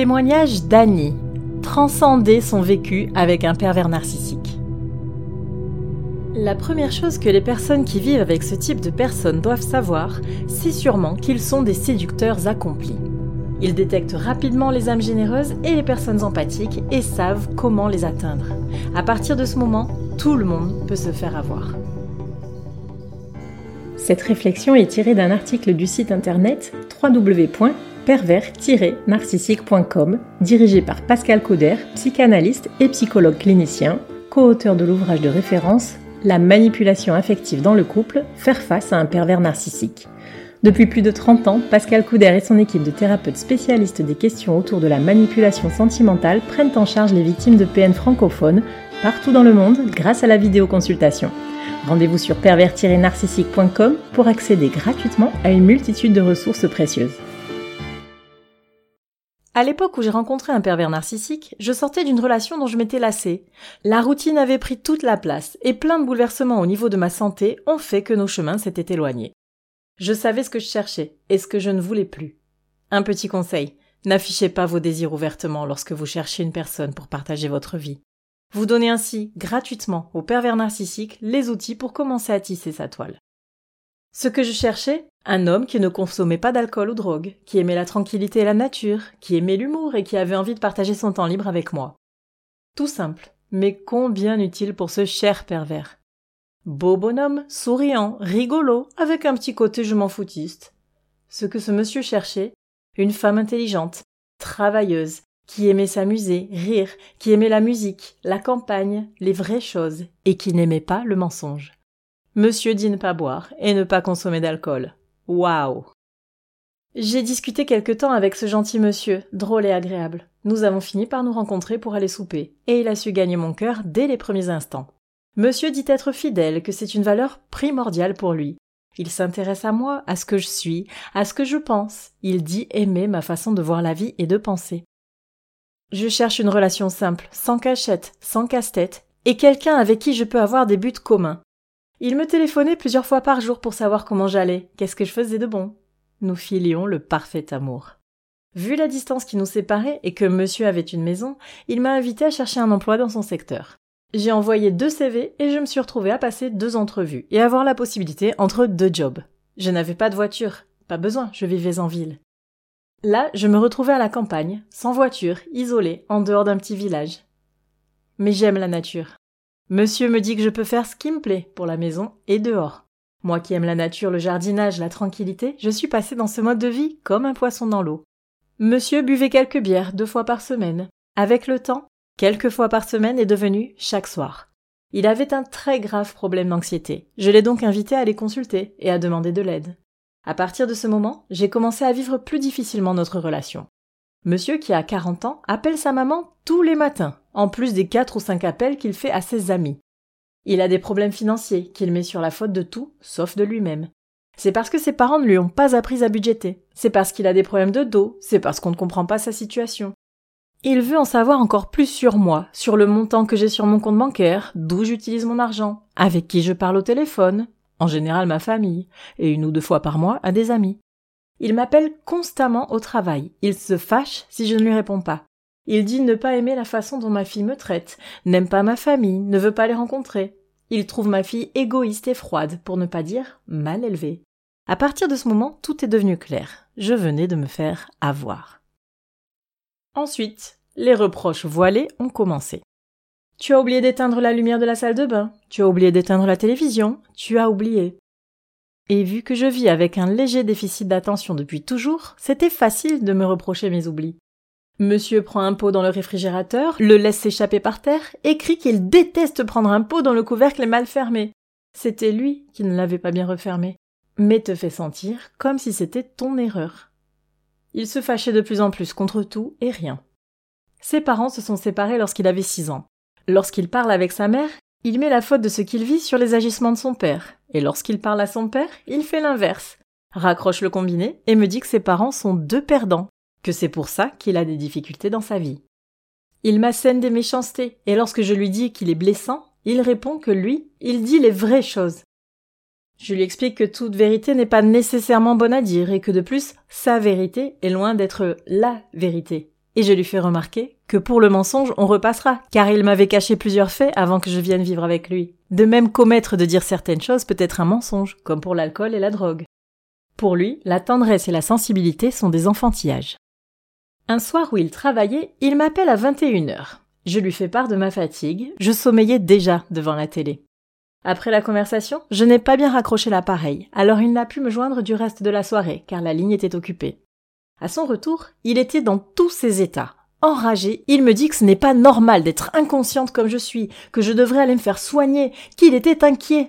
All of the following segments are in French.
Témoignage d'Annie. Transcender son vécu avec un pervers narcissique. La première chose que les personnes qui vivent avec ce type de personnes doivent savoir, c'est sûrement qu'ils sont des séducteurs accomplis. Ils détectent rapidement les âmes généreuses et les personnes empathiques et savent comment les atteindre. À partir de ce moment, tout le monde peut se faire avoir. Cette réflexion est tirée d'un article du site internet www.pervers-narcissique.com, dirigé par Pascal Cauder, psychanalyste et psychologue clinicien, co-auteur de l'ouvrage de référence La manipulation affective dans le couple, faire face à un pervers narcissique. Depuis plus de 30 ans, Pascal Couder et son équipe de thérapeutes spécialistes des questions autour de la manipulation sentimentale prennent en charge les victimes de PN francophones partout dans le monde grâce à la vidéoconsultation. Rendez-vous sur pervers-narcissique.com pour accéder gratuitement à une multitude de ressources précieuses. À l'époque où j'ai rencontré un pervers narcissique, je sortais d'une relation dont je m'étais lassée. La routine avait pris toute la place et plein de bouleversements au niveau de ma santé ont fait que nos chemins s'étaient éloignés. Je savais ce que je cherchais et ce que je ne voulais plus. Un petit conseil. N'affichez pas vos désirs ouvertement lorsque vous cherchez une personne pour partager votre vie. Vous donnez ainsi, gratuitement, au pervers narcissique les outils pour commencer à tisser sa toile. Ce que je cherchais, un homme qui ne consommait pas d'alcool ou drogue, qui aimait la tranquillité et la nature, qui aimait l'humour et qui avait envie de partager son temps libre avec moi. Tout simple, mais combien utile pour ce cher pervers. Beau bonhomme, souriant, rigolo, avec un petit côté je m'en foutiste. Ce que ce monsieur cherchait, une femme intelligente, travailleuse, qui aimait s'amuser, rire, qui aimait la musique, la campagne, les vraies choses, et qui n'aimait pas le mensonge. Monsieur dit ne pas boire et ne pas consommer d'alcool. Waouh! J'ai discuté quelque temps avec ce gentil monsieur, drôle et agréable. Nous avons fini par nous rencontrer pour aller souper, et il a su gagner mon cœur dès les premiers instants. Monsieur dit être fidèle, que c'est une valeur primordiale pour lui. Il s'intéresse à moi, à ce que je suis, à ce que je pense. Il dit aimer ma façon de voir la vie et de penser. Je cherche une relation simple, sans cachette, sans casse-tête, et quelqu'un avec qui je peux avoir des buts communs. Il me téléphonait plusieurs fois par jour pour savoir comment j'allais, qu'est-ce que je faisais de bon? Nous filions le parfait amour. Vu la distance qui nous séparait et que monsieur avait une maison, il m'a invité à chercher un emploi dans son secteur. J'ai envoyé deux CV et je me suis retrouvée à passer deux entrevues et avoir la possibilité entre deux jobs. Je n'avais pas de voiture, pas besoin, je vivais en ville. Là, je me retrouvais à la campagne, sans voiture, isolée, en dehors d'un petit village. Mais j'aime la nature. Monsieur me dit que je peux faire ce qui me plaît pour la maison et dehors. Moi qui aime la nature, le jardinage, la tranquillité, je suis passée dans ce mode de vie comme un poisson dans l'eau. Monsieur buvait quelques bières deux fois par semaine. Avec le temps, quelques fois par semaine est devenu chaque soir. Il avait un très grave problème d'anxiété. Je l'ai donc invité à aller consulter et à demander de l'aide. À partir de ce moment, j'ai commencé à vivre plus difficilement notre relation. Monsieur, qui a 40 ans, appelle sa maman tous les matins, en plus des 4 ou 5 appels qu'il fait à ses amis. Il a des problèmes financiers qu'il met sur la faute de tout, sauf de lui-même. C'est parce que ses parents ne lui ont pas appris à budgéter. C'est parce qu'il a des problèmes de dos. C'est parce qu'on ne comprend pas sa situation. Il veut en savoir encore plus sur moi, sur le montant que j'ai sur mon compte bancaire, d'où j'utilise mon argent, avec qui je parle au téléphone, en général ma famille, et une ou deux fois par mois à des amis. Il m'appelle constamment au travail. Il se fâche si je ne lui réponds pas. Il dit ne pas aimer la façon dont ma fille me traite, n'aime pas ma famille, ne veut pas les rencontrer. Il trouve ma fille égoïste et froide, pour ne pas dire mal élevée. À partir de ce moment, tout est devenu clair. Je venais de me faire avoir. Ensuite, les reproches voilés ont commencé. Tu as oublié d'éteindre la lumière de la salle de bain, tu as oublié d'éteindre la télévision, tu as oublié. Et vu que je vis avec un léger déficit d'attention depuis toujours, c'était facile de me reprocher mes oublis. Monsieur prend un pot dans le réfrigérateur, le laisse s'échapper par terre, et crie qu'il déteste prendre un pot dont le couvercle est mal fermé. C'était lui qui ne l'avait pas bien refermé, mais te fait sentir comme si c'était ton erreur. Il se fâchait de plus en plus contre tout et rien. Ses parents se sont séparés lorsqu'il avait six ans. Lorsqu'il parle avec sa mère, il met la faute de ce qu'il vit sur les agissements de son père, et lorsqu'il parle à son père, il fait l'inverse, raccroche le combiné et me dit que ses parents sont deux perdants, que c'est pour ça qu'il a des difficultés dans sa vie. Il m'assène des méchancetés, et lorsque je lui dis qu'il est blessant, il répond que lui, il dit les vraies choses, je lui explique que toute vérité n'est pas nécessairement bonne à dire et que de plus, sa vérité est loin d'être la vérité. et je lui fais remarquer que pour le mensonge, on repassera, car il m'avait caché plusieurs faits avant que je vienne vivre avec lui. De même qu'omettre de dire certaines choses peut être un mensonge, comme pour l'alcool et la drogue. Pour lui, la tendresse et la sensibilité sont des enfantillages. Un soir où il travaillait, il m'appelle à 21 heures. Je lui fais part de ma fatigue, je sommeillais déjà devant la télé. Après la conversation, je n'ai pas bien raccroché l'appareil, alors il n'a pu me joindre du reste de la soirée, car la ligne était occupée. À son retour, il était dans tous ses états. Enragé, il me dit que ce n'est pas normal d'être inconsciente comme je suis, que je devrais aller me faire soigner, qu'il était inquiet.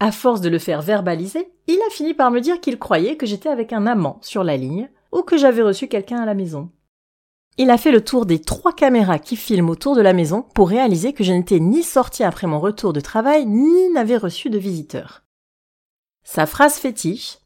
À force de le faire verbaliser, il a fini par me dire qu'il croyait que j'étais avec un amant sur la ligne, ou que j'avais reçu quelqu'un à la maison. Il a fait le tour des trois caméras qui filment autour de la maison pour réaliser que je n'étais ni sortie après mon retour de travail, ni n'avais reçu de visiteurs. Sa phrase fétiche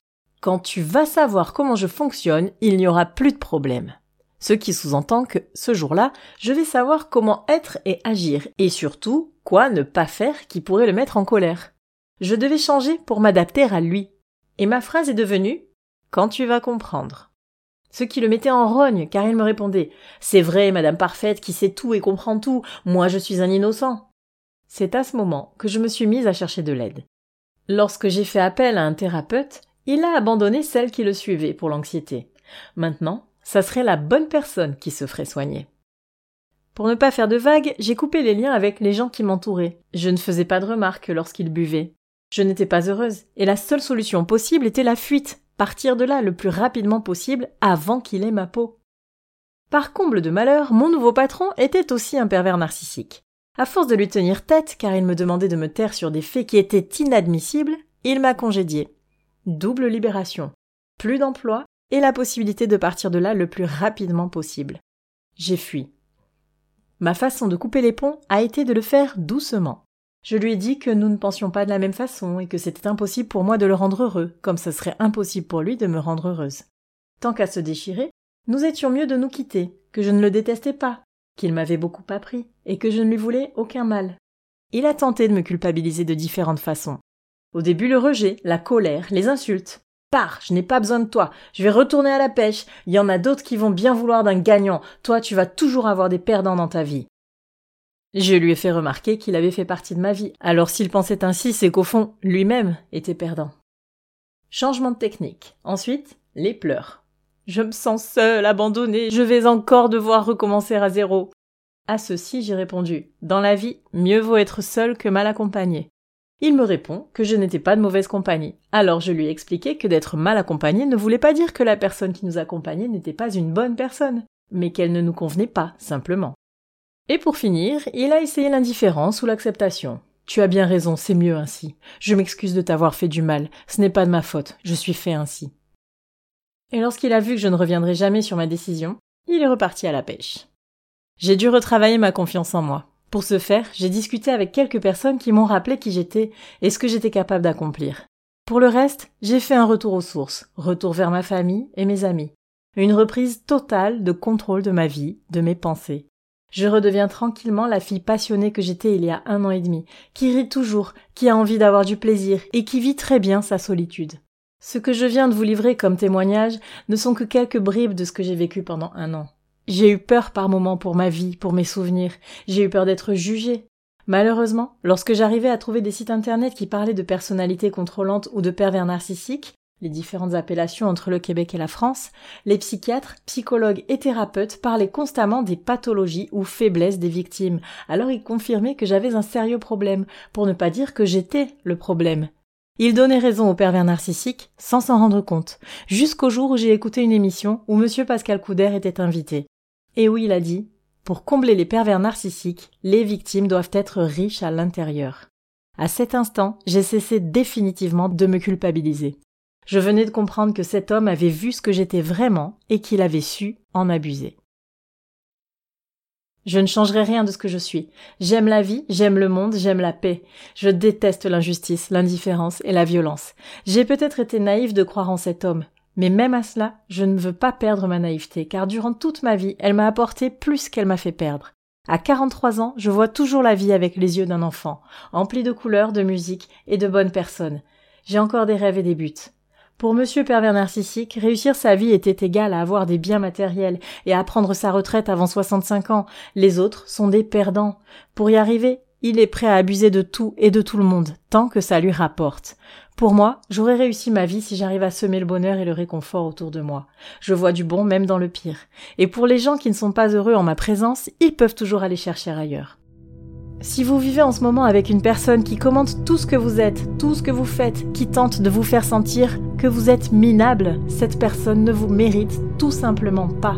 Quand tu vas savoir comment je fonctionne, il n'y aura plus de problème. Ce qui sous-entend que, ce jour-là, je vais savoir comment être et agir, et surtout, quoi ne pas faire qui pourrait le mettre en colère. Je devais changer pour m'adapter à lui. Et ma phrase est devenue Quand tu vas comprendre ce qui le mettait en rogne, car il me répondait C'est vrai, Madame Parfaite, qui sait tout et comprend tout, moi je suis un innocent. C'est à ce moment que je me suis mise à chercher de l'aide. Lorsque j'ai fait appel à un thérapeute, il a abandonné celle qui le suivait pour l'anxiété. Maintenant, ça serait la bonne personne qui se ferait soigner. Pour ne pas faire de vagues, j'ai coupé les liens avec les gens qui m'entouraient. Je ne faisais pas de remarques lorsqu'ils buvaient. Je n'étais pas heureuse, et la seule solution possible était la fuite, partir de là le plus rapidement possible avant qu'il ait ma peau. Par comble de malheur, mon nouveau patron était aussi un pervers narcissique. À force de lui tenir tête, car il me demandait de me taire sur des faits qui étaient inadmissibles, il m'a congédié. Double libération. Plus d'emploi et la possibilité de partir de là le plus rapidement possible. J'ai fui. Ma façon de couper les ponts a été de le faire doucement. Je lui ai dit que nous ne pensions pas de la même façon et que c'était impossible pour moi de le rendre heureux, comme ce serait impossible pour lui de me rendre heureuse. Tant qu'à se déchirer, nous étions mieux de nous quitter, que je ne le détestais pas, qu'il m'avait beaucoup appris, et que je ne lui voulais aucun mal. Il a tenté de me culpabiliser de différentes façons. Au début le rejet, la colère, les insultes. Pars, je n'ai pas besoin de toi, je vais retourner à la pêche, il y en a d'autres qui vont bien vouloir d'un gagnant, toi tu vas toujours avoir des perdants dans ta vie. Je lui ai fait remarquer qu'il avait fait partie de ma vie. Alors s'il pensait ainsi, c'est qu'au fond, lui-même était perdant. Changement de technique. Ensuite, les pleurs. Je me sens seule, abandonnée, je vais encore devoir recommencer à zéro. À ceci, j'ai répondu. Dans la vie, mieux vaut être seul que mal accompagné. Il me répond que je n'étais pas de mauvaise compagnie. Alors je lui ai que d'être mal accompagné ne voulait pas dire que la personne qui nous accompagnait n'était pas une bonne personne, mais qu'elle ne nous convenait pas, simplement. Et pour finir, il a essayé l'indifférence ou l'acceptation. Tu as bien raison, c'est mieux ainsi. Je m'excuse de t'avoir fait du mal, ce n'est pas de ma faute, je suis fait ainsi. Et lorsqu'il a vu que je ne reviendrai jamais sur ma décision, il est reparti à la pêche. J'ai dû retravailler ma confiance en moi. Pour ce faire, j'ai discuté avec quelques personnes qui m'ont rappelé qui j'étais et ce que j'étais capable d'accomplir. Pour le reste, j'ai fait un retour aux sources, retour vers ma famille et mes amis. Une reprise totale de contrôle de ma vie, de mes pensées, je redeviens tranquillement la fille passionnée que j'étais il y a un an et demi, qui rit toujours, qui a envie d'avoir du plaisir et qui vit très bien sa solitude. Ce que je viens de vous livrer comme témoignage ne sont que quelques bribes de ce que j'ai vécu pendant un an. J'ai eu peur par moments pour ma vie, pour mes souvenirs, j'ai eu peur d'être jugée. Malheureusement, lorsque j'arrivais à trouver des sites internet qui parlaient de personnalités contrôlantes ou de pervers narcissiques, les différentes appellations entre le Québec et la France, les psychiatres, psychologues et thérapeutes parlaient constamment des pathologies ou faiblesses des victimes. Alors ils confirmaient que j'avais un sérieux problème, pour ne pas dire que j'étais le problème. Ils donnaient raison aux pervers narcissiques sans s'en rendre compte, jusqu'au jour où j'ai écouté une émission où monsieur Pascal Couder était invité. Et où il a dit Pour combler les pervers narcissiques, les victimes doivent être riches à l'intérieur. À cet instant, j'ai cessé définitivement de me culpabiliser. Je venais de comprendre que cet homme avait vu ce que j'étais vraiment et qu'il avait su en abuser. Je ne changerai rien de ce que je suis. J'aime la vie, j'aime le monde, j'aime la paix. Je déteste l'injustice, l'indifférence et la violence. J'ai peut-être été naïve de croire en cet homme, mais même à cela, je ne veux pas perdre ma naïveté, car durant toute ma vie, elle m'a apporté plus qu'elle m'a fait perdre. À 43 ans, je vois toujours la vie avec les yeux d'un enfant, empli de couleurs, de musique et de bonnes personnes. J'ai encore des rêves et des buts. Pour monsieur pervers narcissique, réussir sa vie était égal à avoir des biens matériels et à prendre sa retraite avant 65 ans. Les autres sont des perdants. Pour y arriver, il est prêt à abuser de tout et de tout le monde, tant que ça lui rapporte. Pour moi, j'aurais réussi ma vie si j'arrive à semer le bonheur et le réconfort autour de moi. Je vois du bon même dans le pire. Et pour les gens qui ne sont pas heureux en ma présence, ils peuvent toujours aller chercher ailleurs. Si vous vivez en ce moment avec une personne qui commente tout ce que vous êtes, tout ce que vous faites, qui tente de vous faire sentir que vous êtes minable, cette personne ne vous mérite tout simplement pas.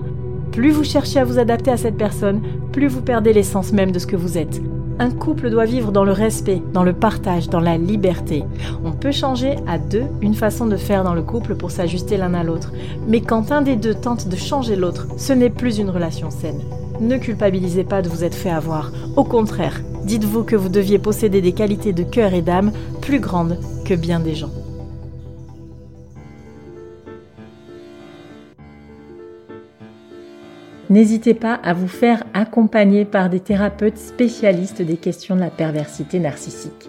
Plus vous cherchez à vous adapter à cette personne, plus vous perdez l'essence même de ce que vous êtes. Un couple doit vivre dans le respect, dans le partage, dans la liberté. On peut changer à deux une façon de faire dans le couple pour s'ajuster l'un à l'autre. Mais quand un des deux tente de changer l'autre, ce n'est plus une relation saine. Ne culpabilisez pas de vous être fait avoir. Au contraire, dites-vous que vous deviez posséder des qualités de cœur et d'âme plus grandes que bien des gens. N'hésitez pas à vous faire accompagner par des thérapeutes spécialistes des questions de la perversité narcissique.